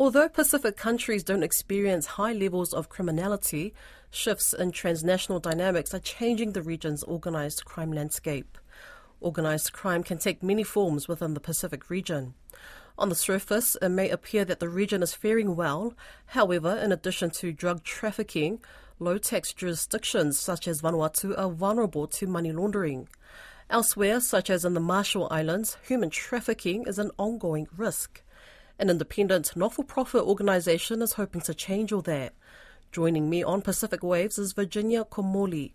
Although Pacific countries don't experience high levels of criminality, shifts in transnational dynamics are changing the region's organized crime landscape. Organized crime can take many forms within the Pacific region. On the surface, it may appear that the region is faring well. However, in addition to drug trafficking, low tax jurisdictions such as Vanuatu are vulnerable to money laundering. Elsewhere, such as in the Marshall Islands, human trafficking is an ongoing risk. An independent, not for profit organisation is hoping to change all that. Joining me on Pacific Waves is Virginia Comolli,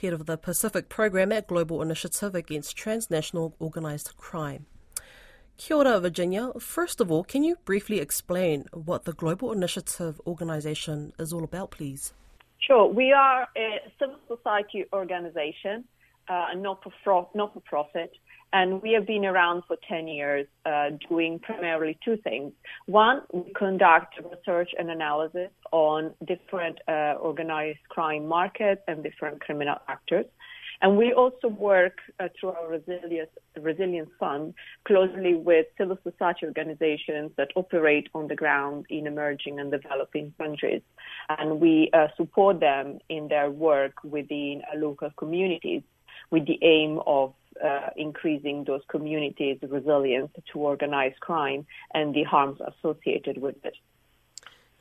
head of the Pacific Program at Global Initiative Against Transnational Organised Crime. Kia ora, Virginia. First of all, can you briefly explain what the Global Initiative organisation is all about, please? Sure. We are a civil society organisation, uh, not for not for profit, and we have been around for 10 years uh, doing primarily two things. One, we conduct research and analysis on different uh, organized crime markets and different criminal actors. And we also work uh, through our resilience, resilience fund closely with civil society organizations that operate on the ground in emerging and developing countries. And we uh, support them in their work within uh, local communities with the aim of uh, increasing those communities' resilience to organized crime and the harms associated with it.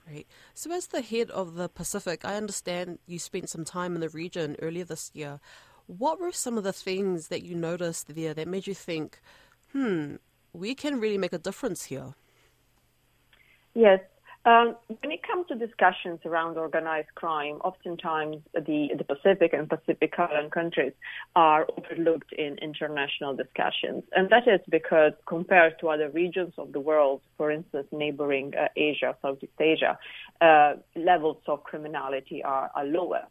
Great. So, as the head of the Pacific, I understand you spent some time in the region earlier this year. What were some of the things that you noticed there that made you think, hmm, we can really make a difference here? Yes, um, when it comes to discussions around organized crime, oftentimes the, the Pacific and Pacific Island countries are overlooked in international discussions. And that is because compared to other regions of the world, for instance, neighboring uh, Asia, Southeast Asia, uh, levels of criminality are, are lower.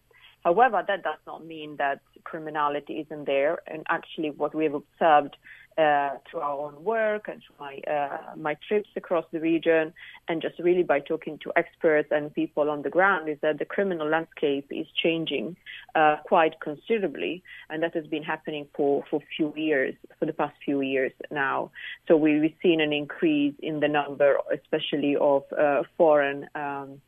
However, that does not mean that criminality isn't there. And actually, what we have observed uh, through our own work and through my uh, my trips across the region, and just really by talking to experts and people on the ground, is that the criminal landscape is changing uh, quite considerably, and that has been happening for for few years, for the past few years now. So we, we've seen an increase in the number, especially of uh, foreign. Um,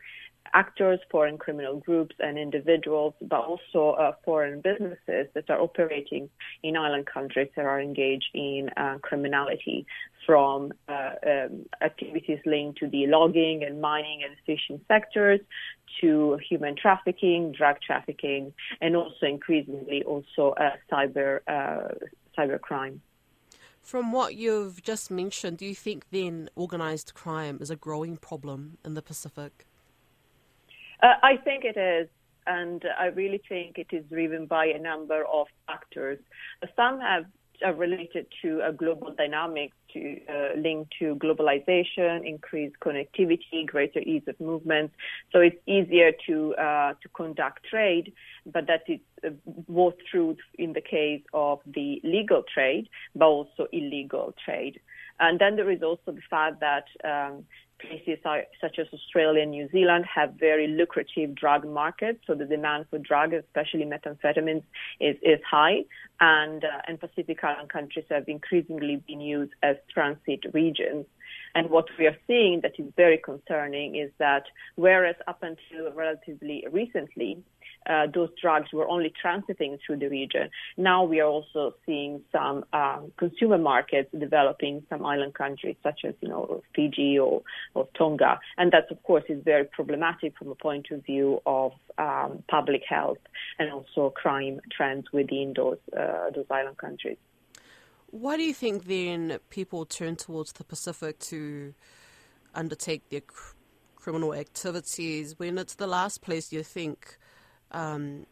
actors, foreign criminal groups and individuals, but also uh, foreign businesses that are operating in island countries that are engaged in uh, criminality from uh, um, activities linked to the logging and mining and fishing sectors to human trafficking, drug trafficking, and also increasingly also uh, cyber uh, cyber crime. From what you've just mentioned, do you think then organized crime is a growing problem in the Pacific? Uh, I think it is, and I really think it is driven by a number of factors. Some have are related to a global dynamic to uh, linked to globalization, increased connectivity, greater ease of movement. So it's easier to uh, to conduct trade, but that is uh, both true in the case of the legal trade, but also illegal trade. And then there is also the fact that um, places such as Australia and New Zealand have very lucrative drug markets, so the demand for drugs, especially methamphetamines, is, is high, and uh, and Pacific Island countries have increasingly been used as transit regions. And what we are seeing that is very concerning is that whereas up until relatively recently, uh, those drugs were only transiting through the region. Now we are also seeing some um, consumer markets developing in some island countries such as you know Fiji or, or Tonga, and that of course is very problematic from a point of view of um, public health and also crime trends within those uh, those island countries. Why do you think then people turn towards the Pacific to undertake their cr- criminal activities when it's the last place you think um,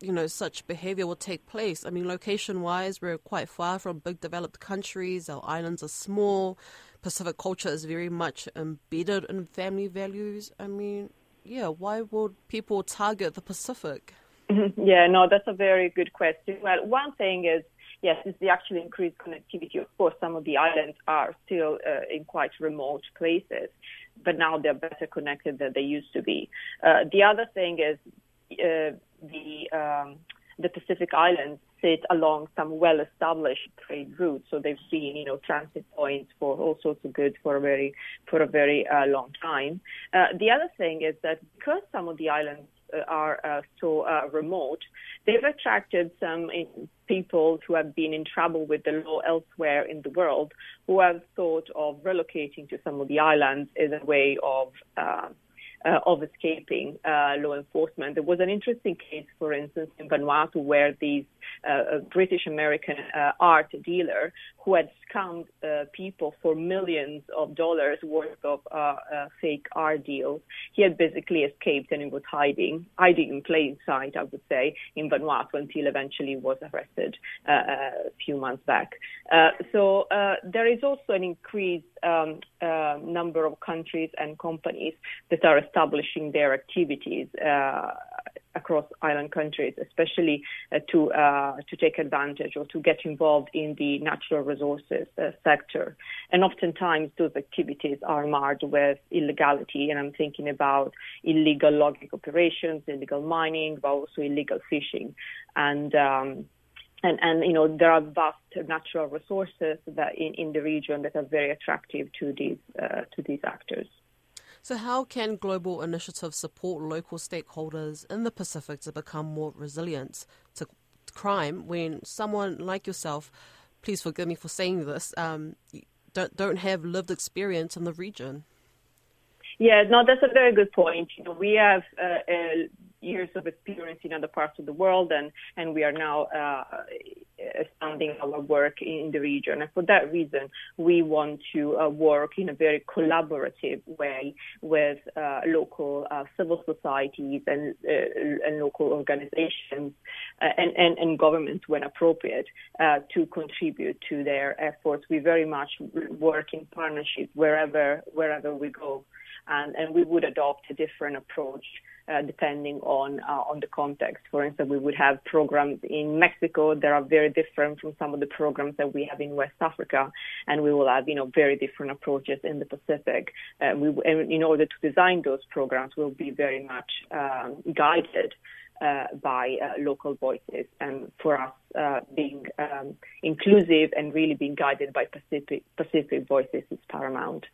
you know, such behavior will take place. I mean, location wise, we're quite far from big developed countries. Our islands are small. Pacific culture is very much embedded in family values. I mean, yeah, why would people target the Pacific? Yeah, no, that's a very good question. Well, one thing is, yes, is the actually increased connectivity. Of course, some of the islands are still uh, in quite remote places, but now they're better connected than they used to be. Uh, the other thing is the um, the Pacific Islands sit along some well-established trade routes, so they've been, you know, transit points for all sorts of goods for a very, for a very uh, long time. Uh, the other thing is that because some of the islands uh, are uh, so uh, remote, they've attracted some people who have been in trouble with the law elsewhere in the world who have thought of relocating to some of the islands as a way of uh, uh, of escaping uh, law enforcement. There was an interesting case, for instance, in Vanuatu, where these uh, British American uh, art dealer who had scammed uh, people for millions of dollars worth of uh, fake art deals. He had basically escaped and he was hiding, hiding in plain sight, I would say, in Vanuatu until eventually was arrested a few months back. so there is also an increased um, number of countries and companies that are establishing their activities across island countries, especially uh, to uh, to take advantage or to get involved in the natural resources uh, sector. And oftentimes those activities are marred with illegality, and I'm thinking about illegal logging operations, illegal mining, but also illegal fishing, and um, and, and you know there are vast natural resources that in, in the region that are very attractive to these uh, to these actors. So, how can global initiatives support local stakeholders in the Pacific to become more resilient to crime when someone like yourself, please forgive me for saying this, um, don't, don't have lived experience in the region? Yeah, no, that's a very good point. You know, we have uh, uh, years of experience in other parts of the world, and, and we are now uh, expanding our work in the region. And for that reason, we want to uh, work in a very collaborative way with uh, local uh, civil societies and, uh, and local organizations uh, and, and, and, governments when appropriate to contribute to their efforts. We very much work in partnership wherever wherever we go, and, and we would adopt a different approach uh, depending on uh, on the context. For instance, we would have programs in Mexico that are very different from some of the programs that we have in West Africa, and we will have you know very different approaches in the Pacific. Uh, we, in order to design those programs, we'll be very much um, guided. Uh, by uh, local voices, and for us, uh, being um, inclusive and really being guided by Pacific Pacific voices is paramount.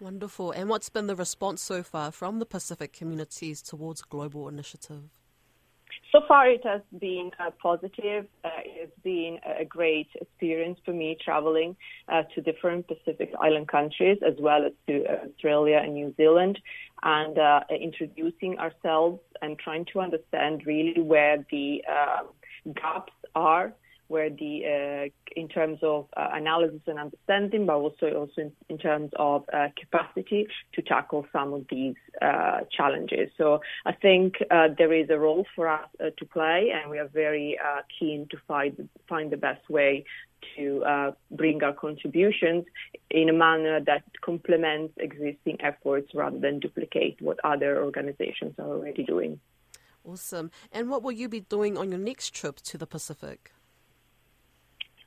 Wonderful. And what's been the response so far from the Pacific communities towards Global Initiative? So far, it has been uh, positive. Uh, it's been a great experience for me traveling uh, to different Pacific Island countries as well as to Australia and New Zealand and uh, introducing ourselves and trying to understand really where the uh, gaps are where the uh, in terms of uh, analysis and understanding, but also also in, in terms of uh, capacity to tackle some of these uh, challenges. So I think uh, there is a role for us uh, to play, and we are very keen to find find the best way to bring our contributions in a manner that complements existing efforts rather than duplicate what other organizations are already doing. Awesome. And what will you be doing on your next trip to the Pacific?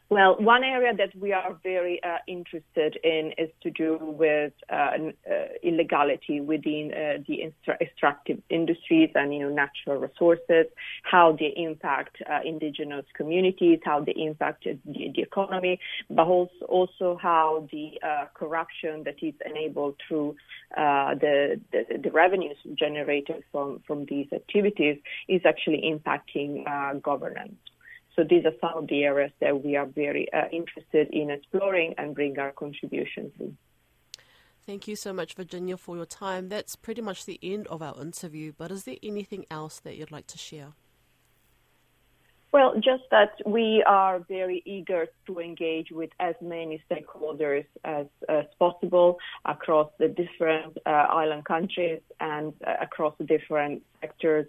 Well, one area that we are very uh, interested in is to do with uh, uh, illegality within uh, the extractive industries and you know natural resources, how they impact uh, indigenous communities, how they impact the, the economy, but also, also how the uh, corruption that is enabled through the, the, the revenues generated from from these activities is actually impacting governance. So these are some of the areas that we are very uh, interested in exploring and bring our contribution in. Thank you so much, Virginia, for your time. That's pretty much the end of our interview, but is there anything else that you'd like to share? Well, just that we are very eager to engage with as many stakeholders as, as possible across the different uh, island countries and uh, across the different sectors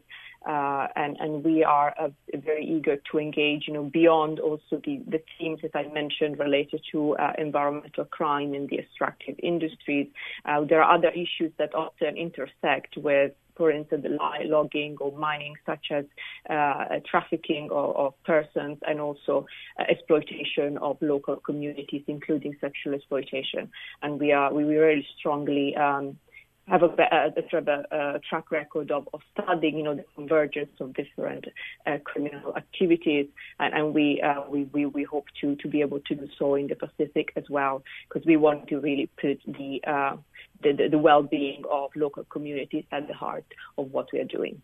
uh, and, and we are uh, very eager to engage, you know, beyond also the, the themes that I mentioned related to uh, environmental crime in the extractive industries. Uh, there are other issues that often intersect with for instance, logging or mining, such as uh, trafficking of, of, persons and also uh, exploitation of local communities, including sexual exploitation. And we are we really strongly um, have a, a, sort of a, a, track record of, of studying, you know, the convergence of different uh, criminal activities, and, and we, uh, we, we we hope to to be able to do so in the Pacific as well, because we want to really put the, uh, the the, the well-being of local communities at the heart of what we are doing.